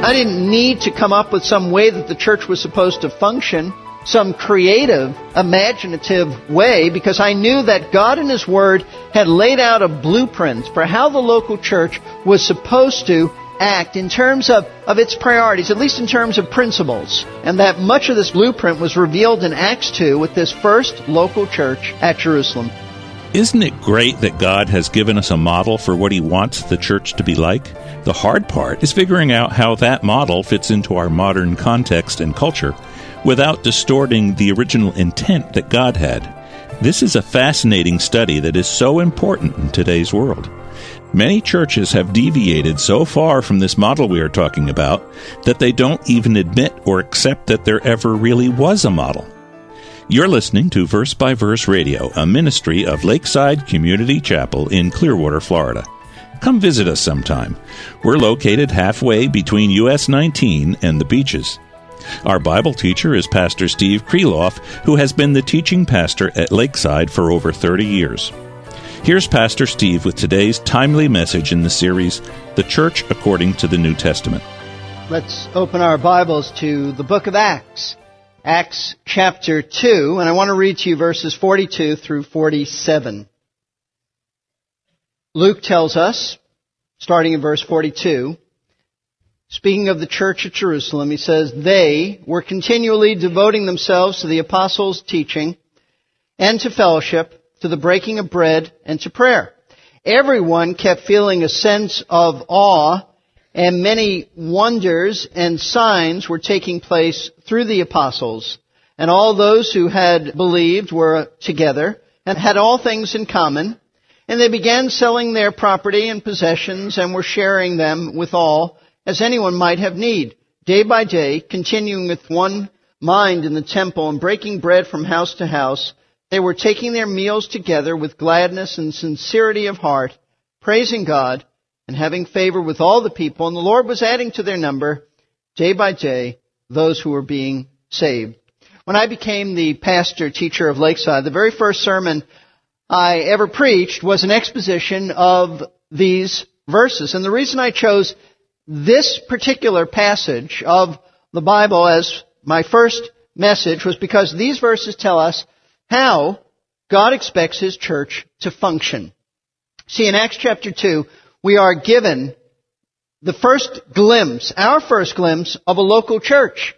I didn't need to come up with some way that the church was supposed to function, some creative, imaginative way, because I knew that God in His Word had laid out a blueprint for how the local church was supposed to act in terms of, of its priorities, at least in terms of principles. And that much of this blueprint was revealed in Acts 2 with this first local church at Jerusalem. Isn't it great that God has given us a model for what He wants the church to be like? The hard part is figuring out how that model fits into our modern context and culture without distorting the original intent that God had. This is a fascinating study that is so important in today's world. Many churches have deviated so far from this model we are talking about that they don't even admit or accept that there ever really was a model. You're listening to Verse by Verse Radio, a ministry of Lakeside Community Chapel in Clearwater, Florida. Come visit us sometime. We're located halfway between US 19 and the beaches. Our Bible teacher is Pastor Steve Kreloff, who has been the teaching pastor at Lakeside for over 30 years. Here's Pastor Steve with today's timely message in the series, The Church According to the New Testament. Let's open our Bibles to the book of Acts. Acts chapter 2, and I want to read to you verses 42 through 47. Luke tells us, starting in verse 42, speaking of the church at Jerusalem, he says, They were continually devoting themselves to the apostles' teaching and to fellowship, to the breaking of bread, and to prayer. Everyone kept feeling a sense of awe, and many wonders and signs were taking place through the apostles. And all those who had believed were together and had all things in common and they began selling their property and possessions and were sharing them with all as anyone might have need. Day by day, continuing with one mind in the temple and breaking bread from house to house, they were taking their meals together with gladness and sincerity of heart, praising God and having favor with all the people. And the Lord was adding to their number day by day those who were being saved. When I became the pastor teacher of Lakeside, the very first sermon I ever preached was an exposition of these verses. And the reason I chose this particular passage of the Bible as my first message was because these verses tell us how God expects His church to function. See, in Acts chapter 2, we are given the first glimpse, our first glimpse of a local church.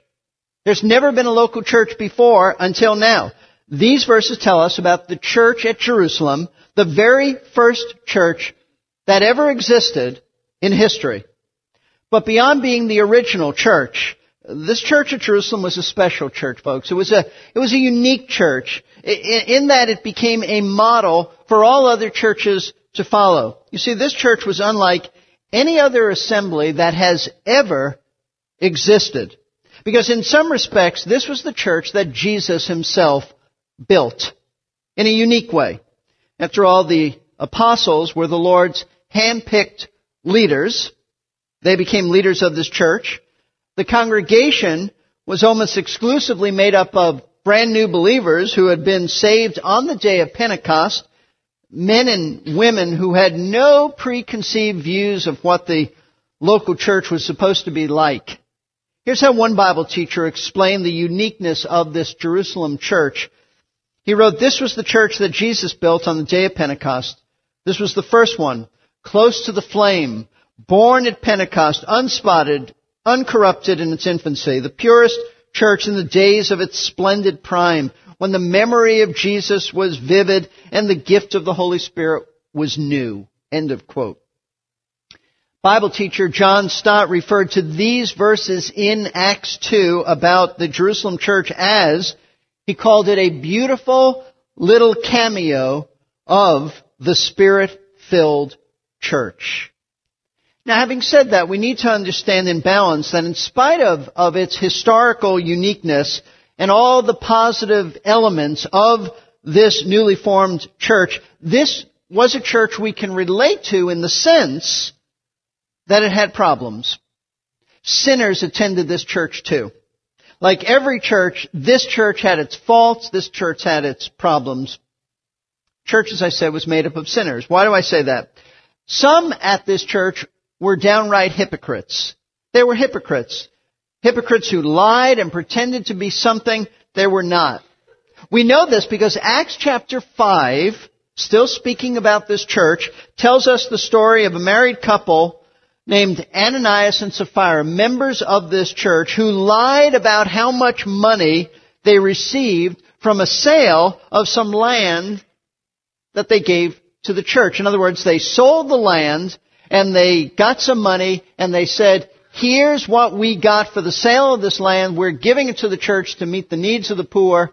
There's never been a local church before until now. These verses tell us about the church at Jerusalem, the very first church that ever existed in history. But beyond being the original church, this church at Jerusalem was a special church, folks. It was a, it was a unique church in that it became a model for all other churches to follow. You see, this church was unlike any other assembly that has ever existed. Because in some respects, this was the church that Jesus himself built in a unique way. After all, the apostles were the Lord's hand-picked leaders. They became leaders of this church. The congregation was almost exclusively made up of brand new believers who had been saved on the day of Pentecost, men and women who had no preconceived views of what the local church was supposed to be like. Here's how one Bible teacher explained the uniqueness of this Jerusalem church. He wrote, This was the church that Jesus built on the day of Pentecost. This was the first one, close to the flame, born at Pentecost, unspotted, uncorrupted in its infancy, the purest church in the days of its splendid prime, when the memory of Jesus was vivid and the gift of the Holy Spirit was new. End of quote. Bible teacher John Stott referred to these verses in Acts 2 about the Jerusalem church as he called it a beautiful, little cameo of the Spirit-filled church. Now having said that, we need to understand in balance that in spite of, of its historical uniqueness and all the positive elements of this newly formed church, this was a church we can relate to in the sense that it had problems. Sinners attended this church too. Like every church, this church had its faults, this church had its problems. Church, as I said, was made up of sinners. Why do I say that? Some at this church were downright hypocrites. They were hypocrites. Hypocrites who lied and pretended to be something they were not. We know this because Acts chapter 5, still speaking about this church, tells us the story of a married couple named Ananias and Sapphira, members of this church, who lied about how much money they received from a sale of some land that they gave to the church. In other words, they sold the land and they got some money and they said, here's what we got for the sale of this land. We're giving it to the church to meet the needs of the poor.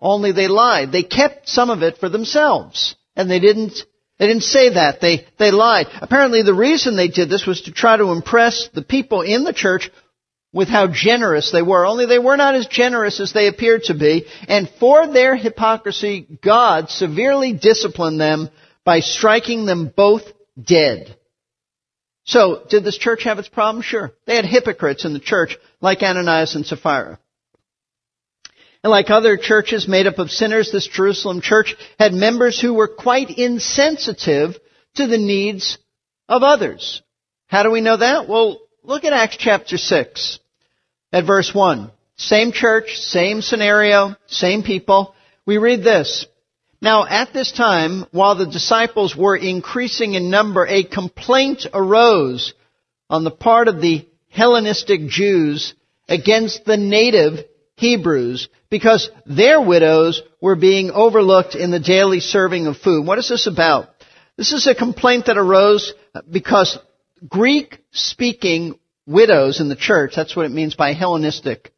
Only they lied. They kept some of it for themselves. And they didn't they didn't say that. They, they lied. Apparently the reason they did this was to try to impress the people in the church with how generous they were. Only they were not as generous as they appeared to be. And for their hypocrisy, God severely disciplined them by striking them both dead. So, did this church have its problems? Sure. They had hypocrites in the church, like Ananias and Sapphira. And like other churches made up of sinners, this Jerusalem church had members who were quite insensitive to the needs of others. How do we know that? Well, look at Acts chapter 6 at verse 1. Same church, same scenario, same people. We read this. Now at this time, while the disciples were increasing in number, a complaint arose on the part of the Hellenistic Jews against the native Hebrews because their widows were being overlooked in the daily serving of food. What is this about? This is a complaint that arose because Greek speaking widows in the church, that's what it means by Hellenistic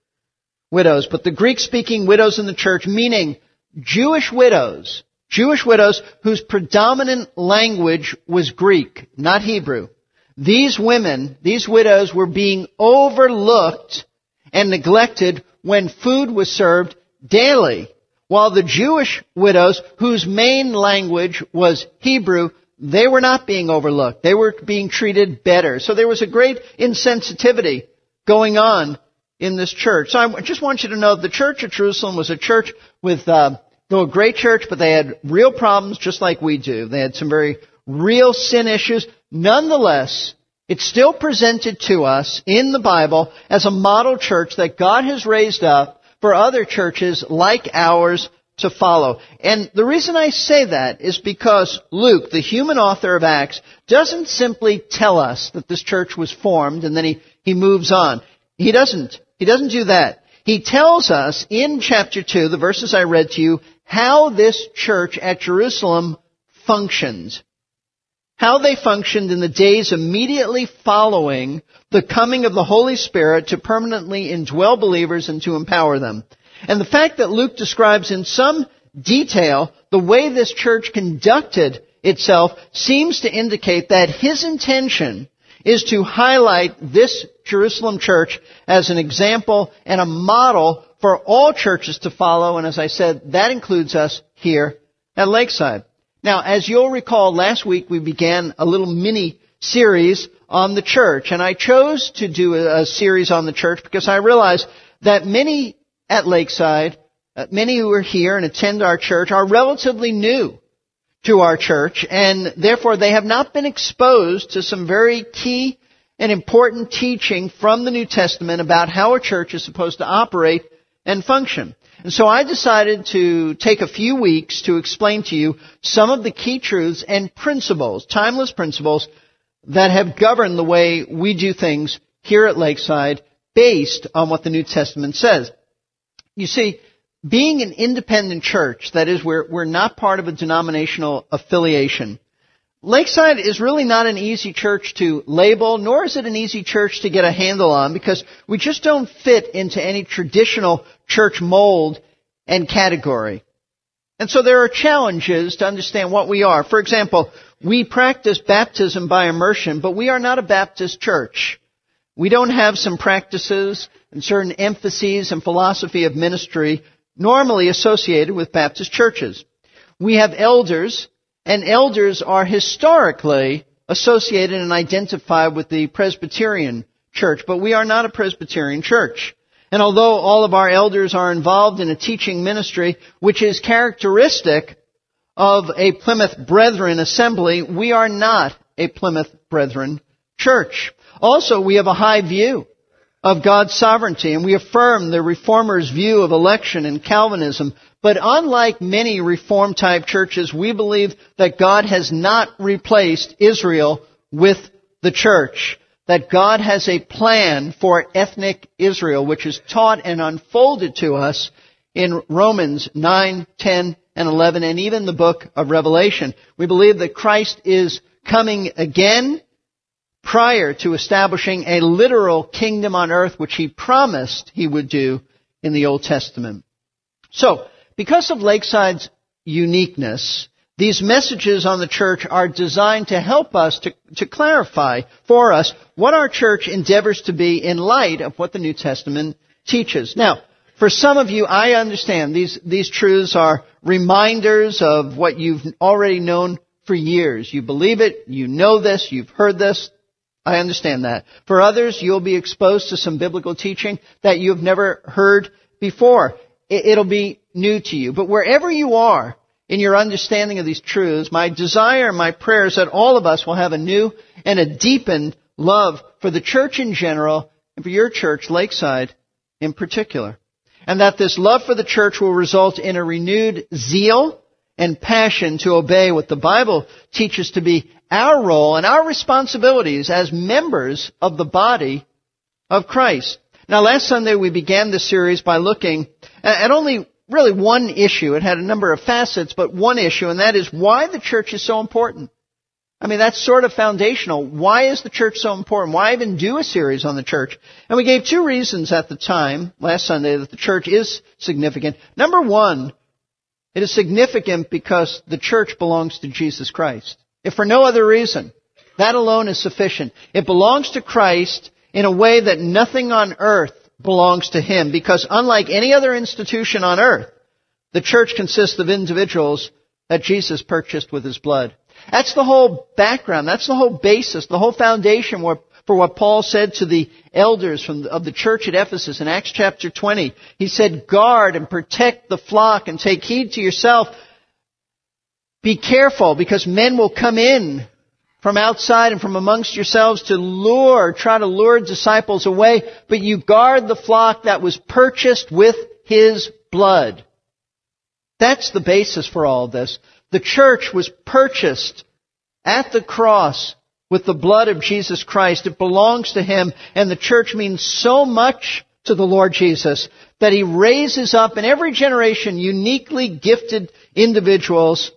widows, but the Greek speaking widows in the church, meaning Jewish widows, Jewish widows whose predominant language was Greek, not Hebrew. These women, these widows were being overlooked and neglected when food was served daily, while the Jewish widows, whose main language was Hebrew, they were not being overlooked. They were being treated better. So there was a great insensitivity going on in this church. So I just want you to know the church of Jerusalem was a church with, uh, though a great church, but they had real problems just like we do. They had some very real sin issues. Nonetheless, it's still presented to us in the Bible as a model church that God has raised up for other churches like ours to follow. And the reason I say that is because Luke, the human author of Acts, doesn't simply tell us that this church was formed and then he, he moves on. He doesn't. He doesn't do that. He tells us in chapter 2, the verses I read to you, how this church at Jerusalem functioned how they functioned in the days immediately following the coming of the Holy Spirit to permanently indwell believers and to empower them. And the fact that Luke describes in some detail the way this church conducted itself seems to indicate that his intention is to highlight this Jerusalem church as an example and a model for all churches to follow. And as I said, that includes us here at Lakeside. Now, as you'll recall, last week we began a little mini series on the church, and I chose to do a, series on the church because I realized that many at Lakeside, uh, many who are here and attend our church are relatively new to our church, and therefore they have not been exposed to some very key and important teaching from the New Testament about how a church is supposed to operate and function. And so I decided to take a few weeks to explain to you some of the key truths and principles, timeless principles, that have governed the way we do things here at Lakeside based on what the New Testament says. You see, being an independent church, that is, we're, we're not part of a denominational affiliation, Lakeside is really not an easy church to label, nor is it an easy church to get a handle on because we just don't fit into any traditional church mold and category. And so there are challenges to understand what we are. For example, we practice baptism by immersion, but we are not a Baptist church. We don't have some practices and certain emphases and philosophy of ministry normally associated with Baptist churches. We have elders, and elders are historically associated and identified with the Presbyterian church, but we are not a Presbyterian church. And although all of our elders are involved in a teaching ministry, which is characteristic of a Plymouth Brethren assembly, we are not a Plymouth Brethren church. Also, we have a high view of God's sovereignty, and we affirm the Reformers' view of election and Calvinism. But unlike many Reform type churches, we believe that God has not replaced Israel with the church. That God has a plan for ethnic Israel, which is taught and unfolded to us in Romans 9, 10, and 11, and even the book of Revelation. We believe that Christ is coming again prior to establishing a literal kingdom on earth, which he promised he would do in the Old Testament. So, because of Lakeside's uniqueness, these messages on the church are designed to help us to, to clarify for us what our church endeavors to be in light of what the New Testament teaches. Now, for some of you, I understand these, these truths are reminders of what you've already known for years. You believe it, you know this, you've heard this, I understand that. For others, you'll be exposed to some biblical teaching that you've never heard before. It'll be new to you. But wherever you are in your understanding of these truths, my desire my prayer is that all of us will have a new and a deepened love for the church in general and for your church, Lakeside, in particular. And that this love for the church will result in a renewed zeal and passion to obey what the Bible teaches to be our role and our responsibilities as members of the body of Christ. Now last Sunday we began this series by looking at only really one issue. It had a number of facets, but one issue, and that is why the church is so important. I mean, that's sort of foundational. Why is the church so important? Why even do a series on the church? And we gave two reasons at the time, last Sunday, that the church is significant. Number one, it is significant because the church belongs to Jesus Christ. If for no other reason, that alone is sufficient. It belongs to Christ in a way that nothing on earth belongs to Him because unlike any other institution on earth, the church consists of individuals that Jesus purchased with His blood. That's the whole background. That's the whole basis, the whole foundation for what Paul said to the elders from of the church at Ephesus in Acts chapter 20. He said, guard and protect the flock and take heed to yourself. Be careful because men will come in from outside and from amongst yourselves to lure, try to lure disciples away, but you guard the flock that was purchased with his blood. That's the basis for all this. The church was purchased at the cross with the blood of Jesus Christ. It belongs to Him, and the church means so much to the Lord Jesus that He raises up in every generation uniquely gifted individuals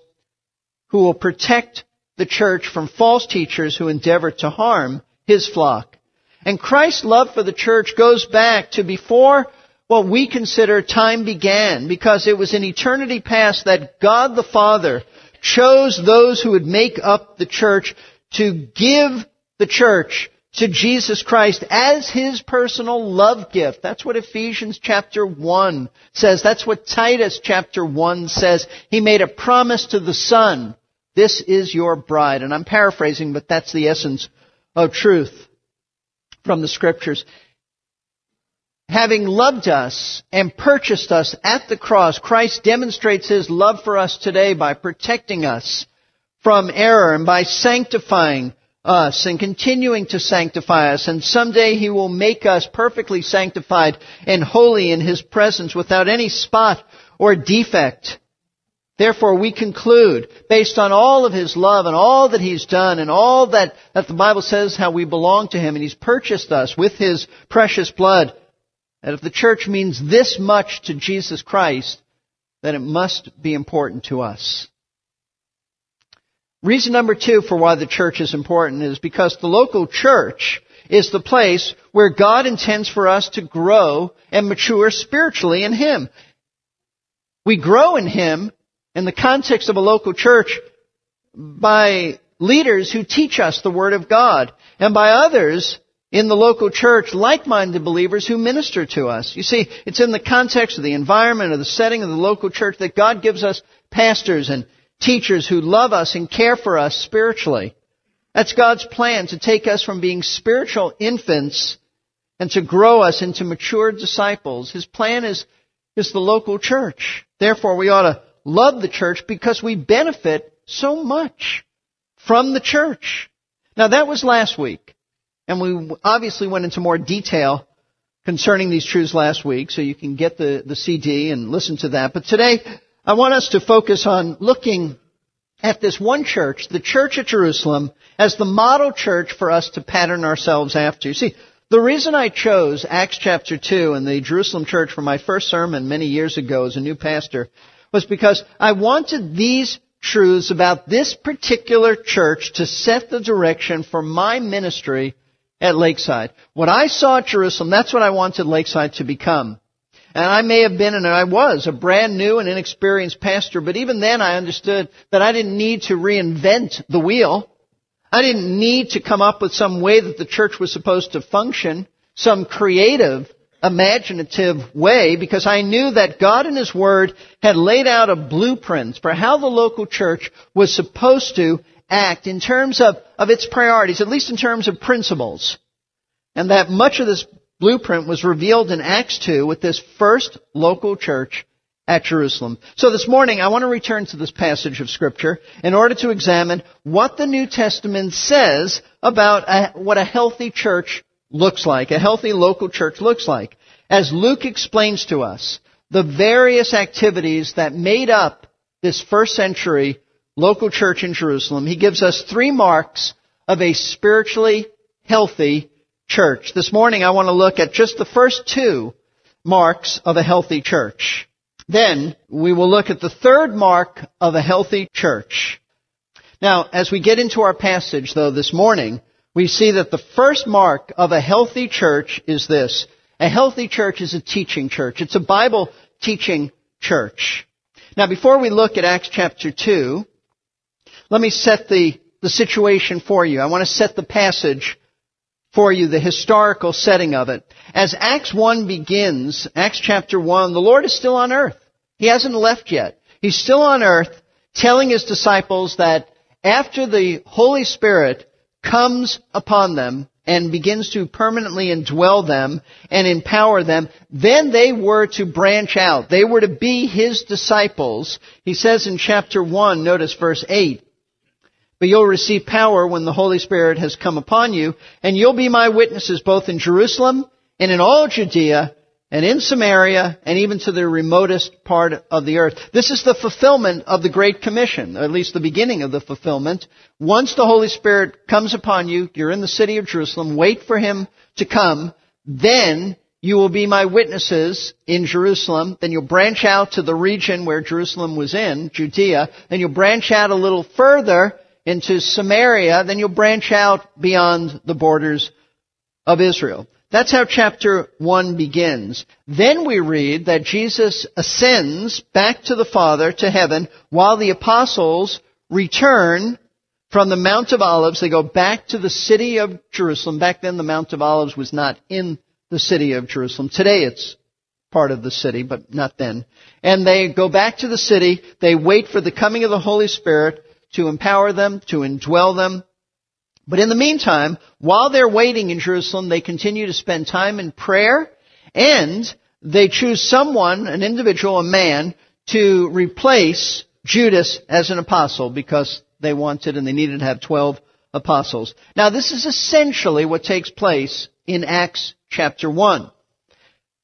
who will protect the church from false teachers who endeavor to harm His flock. And Christ's love for the church goes back to before what we consider time began, because it was in eternity past that God the Father chose those who would make up the church to give the church to Jesus Christ as his personal love gift. That's what Ephesians chapter 1 says. That's what Titus chapter 1 says. He made a promise to the Son. This is your bride. And I'm paraphrasing, but that's the essence of truth from the scriptures. Having loved us and purchased us at the cross, Christ demonstrates his love for us today by protecting us from error and by sanctifying us and continuing to sanctify us. And someday He will make us perfectly sanctified and holy in His presence without any spot or defect. Therefore, we conclude, based on all of His love and all that He's done and all that, that the Bible says how we belong to Him and He's purchased us with His precious blood, that if the church means this much to Jesus Christ, then it must be important to us. Reason number two for why the church is important is because the local church is the place where God intends for us to grow and mature spiritually in Him. We grow in Him in the context of a local church by leaders who teach us the Word of God and by others in the local church, like-minded believers who minister to us. You see, it's in the context of the environment, of the setting of the local church that God gives us pastors and teachers who love us and care for us spiritually. That's God's plan to take us from being spiritual infants and to grow us into mature disciples. His plan is, is the local church. Therefore, we ought to love the church because we benefit so much from the church. Now that was last week. And we obviously went into more detail concerning these truths last week, so you can get the, the CD and listen to that. But today, I want us to focus on looking at this one church, the church at Jerusalem, as the model church for us to pattern ourselves after. You see, the reason I chose Acts chapter 2 and the Jerusalem church for my first sermon many years ago as a new pastor was because I wanted these truths about this particular church to set the direction for my ministry at Lakeside. What I saw at Jerusalem, that's what I wanted Lakeside to become. And I may have been, and I was, a brand new and inexperienced pastor, but even then I understood that I didn't need to reinvent the wheel. I didn't need to come up with some way that the church was supposed to function, some creative, imaginative way, because I knew that God in His Word had laid out a blueprint for how the local church was supposed to act in terms of, of its priorities, at least in terms of principles. And that much of this blueprint was revealed in Acts 2 with this first local church at Jerusalem. So this morning I want to return to this passage of scripture in order to examine what the New Testament says about a, what a healthy church looks like, a healthy local church looks like. As Luke explains to us, the various activities that made up this first century local church in Jerusalem, he gives us three marks of a spiritually healthy church. This morning I want to look at just the first two marks of a healthy church. Then we will look at the third mark of a healthy church. Now, as we get into our passage though this morning, we see that the first mark of a healthy church is this. A healthy church is a teaching church. It's a Bible teaching church. Now before we look at Acts chapter 2, let me set the, the situation for you. I want to set the passage for you, the historical setting of it. As Acts 1 begins, Acts chapter 1, the Lord is still on earth. He hasn't left yet. He's still on earth telling his disciples that after the Holy Spirit comes upon them and begins to permanently indwell them and empower them, then they were to branch out. They were to be his disciples. He says in chapter 1, notice verse 8, but you'll receive power when the Holy Spirit has come upon you, and you'll be my witnesses both in Jerusalem and in all Judea and in Samaria and even to the remotest part of the earth. This is the fulfillment of the Great Commission, or at least the beginning of the fulfillment. Once the Holy Spirit comes upon you, you're in the city of Jerusalem, wait for Him to come, then you will be my witnesses in Jerusalem. Then you'll branch out to the region where Jerusalem was in, Judea. Then you'll branch out a little further into Samaria, then you'll branch out beyond the borders of Israel. That's how chapter 1 begins. Then we read that Jesus ascends back to the Father, to heaven, while the apostles return from the Mount of Olives. They go back to the city of Jerusalem. Back then the Mount of Olives was not in the city of Jerusalem. Today it's part of the city, but not then. And they go back to the city. They wait for the coming of the Holy Spirit to empower them, to indwell them. But in the meantime, while they're waiting in Jerusalem, they continue to spend time in prayer and they choose someone, an individual, a man, to replace Judas as an apostle because they wanted and they needed to have 12 apostles. Now this is essentially what takes place in Acts chapter 1.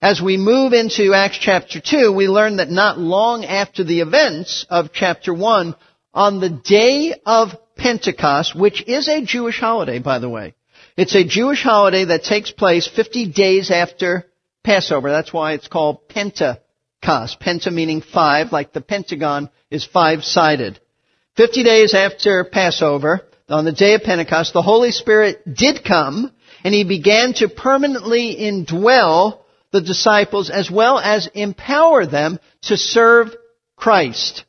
As we move into Acts chapter 2, we learn that not long after the events of chapter 1, on the day of Pentecost, which is a Jewish holiday, by the way. It's a Jewish holiday that takes place 50 days after Passover. That's why it's called Pentecost. Penta meaning five, like the Pentagon is five-sided. 50 days after Passover, on the day of Pentecost, the Holy Spirit did come, and He began to permanently indwell the disciples as well as empower them to serve Christ.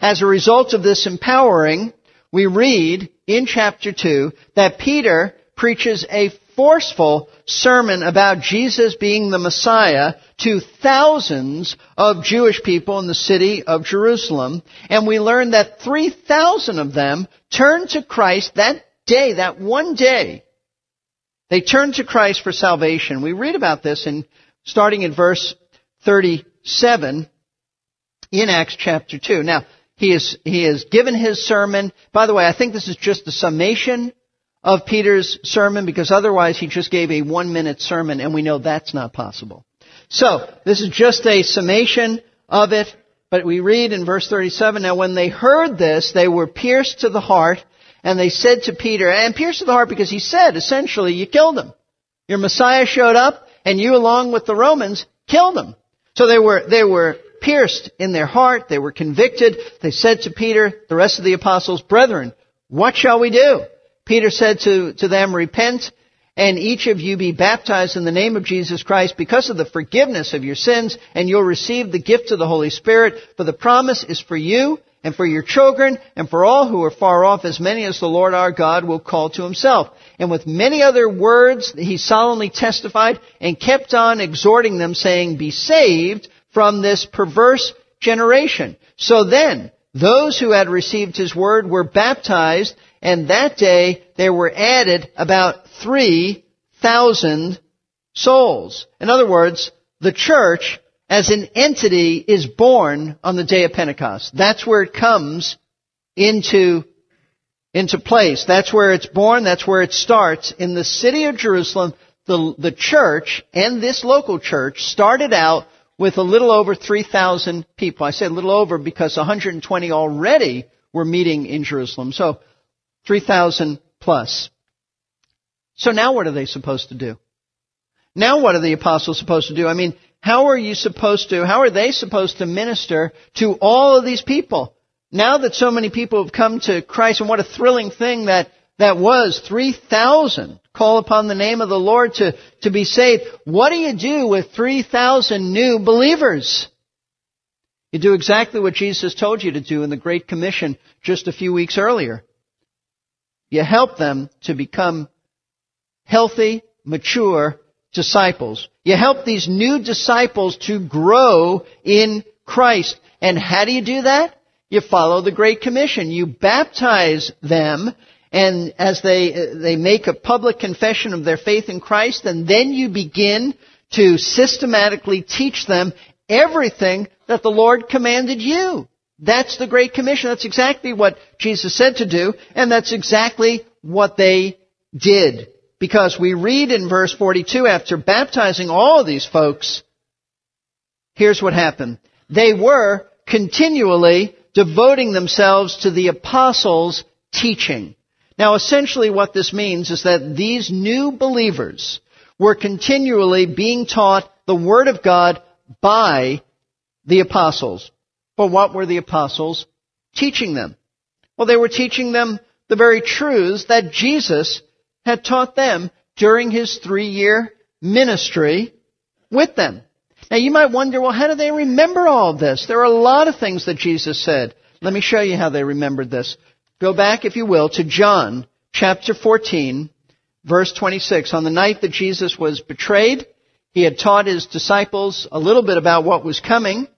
As a result of this empowering, we read in chapter 2 that Peter preaches a forceful sermon about Jesus being the Messiah to thousands of Jewish people in the city of Jerusalem. And we learn that 3,000 of them turned to Christ that day, that one day. They turned to Christ for salvation. We read about this in starting in verse 37 in Acts chapter 2. Now, he is, he has given his sermon. By the way, I think this is just the summation of Peter's sermon because otherwise he just gave a one minute sermon and we know that's not possible. So, this is just a summation of it, but we read in verse 37, now when they heard this, they were pierced to the heart and they said to Peter, and pierced to the heart because he said, essentially, you killed him. Your Messiah showed up and you along with the Romans killed him. So they were, they were pierced in their heart. They were convicted. They said to Peter, the rest of the apostles, brethren, what shall we do? Peter said to, to them, repent and each of you be baptized in the name of Jesus Christ because of the forgiveness of your sins and you'll receive the gift of the Holy Spirit for the promise is for you and for your children and for all who are far off as many as the Lord our God will call to himself. And with many other words he solemnly testified and kept on exhorting them saying, be saved from this perverse generation. So then, those who had received his word were baptized and that day there were added about 3,000 souls. In other words, the church as an entity is born on the day of Pentecost. That's where it comes into, into place. That's where it's born. That's where it starts. In the city of Jerusalem, the, the church and this local church started out with a little over 3,000 people. I say a little over because 120 already were meeting in Jerusalem. So 3,000 plus. So now what are they supposed to do? Now what are the apostles supposed to do? I mean, how are you supposed to, how are they supposed to minister to all of these people? Now that so many people have come to Christ, and what a thrilling thing that, that was, 3,000 call upon the name of the Lord to, to be saved. What do you do with 3,000 new believers? You do exactly what Jesus told you to do in the Great Commission just a few weeks earlier. You help them to become healthy, mature disciples. You help these new disciples to grow in Christ. And how do you do that? You follow the Great Commission. You baptize them and as they, uh, they make a public confession of their faith in Christ, and then you begin to systematically teach them everything that the Lord commanded you. That's the Great Commission. That's exactly what Jesus said to do, and that's exactly what they did. Because we read in verse 42, after baptizing all of these folks, here's what happened. They were continually devoting themselves to the apostles' teaching. Now essentially what this means is that these new believers were continually being taught the Word of God by the apostles. But what were the apostles teaching them? Well, they were teaching them the very truths that Jesus had taught them during his three year ministry with them. Now you might wonder, well, how do they remember all this? There are a lot of things that Jesus said. Let me show you how they remembered this. Go back, if you will, to John chapter 14, verse 26. On the night that Jesus was betrayed, he had taught his disciples a little bit about what was coming.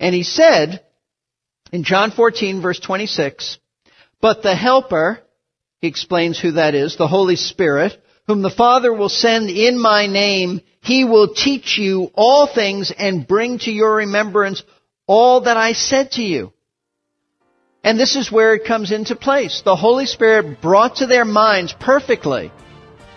And he said, in John 14 verse 26, but the helper, he explains who that is, the Holy Spirit, whom the Father will send in my name, he will teach you all things and bring to your remembrance all that I said to you. And this is where it comes into place. The Holy Spirit brought to their minds perfectly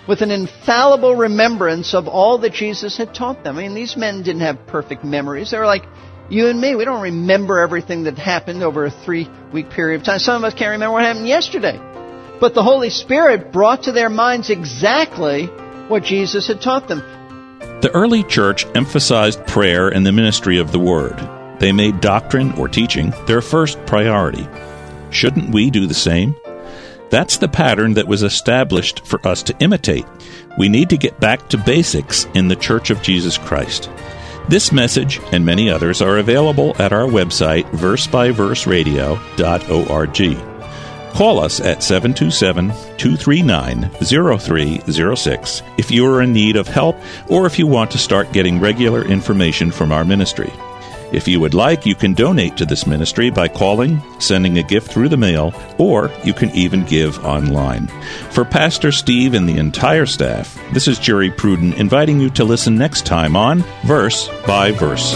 with an infallible remembrance of all that Jesus had taught them. I mean, these men didn't have perfect memories. They were like, you and me, we don't remember everything that happened over a three week period of time. Some of us can't remember what happened yesterday. But the Holy Spirit brought to their minds exactly what Jesus had taught them. The early church emphasized prayer and the ministry of the Word. They made doctrine or teaching their first priority. Shouldn't we do the same? That's the pattern that was established for us to imitate. We need to get back to basics in the Church of Jesus Christ. This message and many others are available at our website, versebyverseradio.org. Call us at 727 239 0306 if you are in need of help or if you want to start getting regular information from our ministry. If you would like, you can donate to this ministry by calling, sending a gift through the mail, or you can even give online. For Pastor Steve and the entire staff, this is Jerry Pruden inviting you to listen next time on Verse by Verse.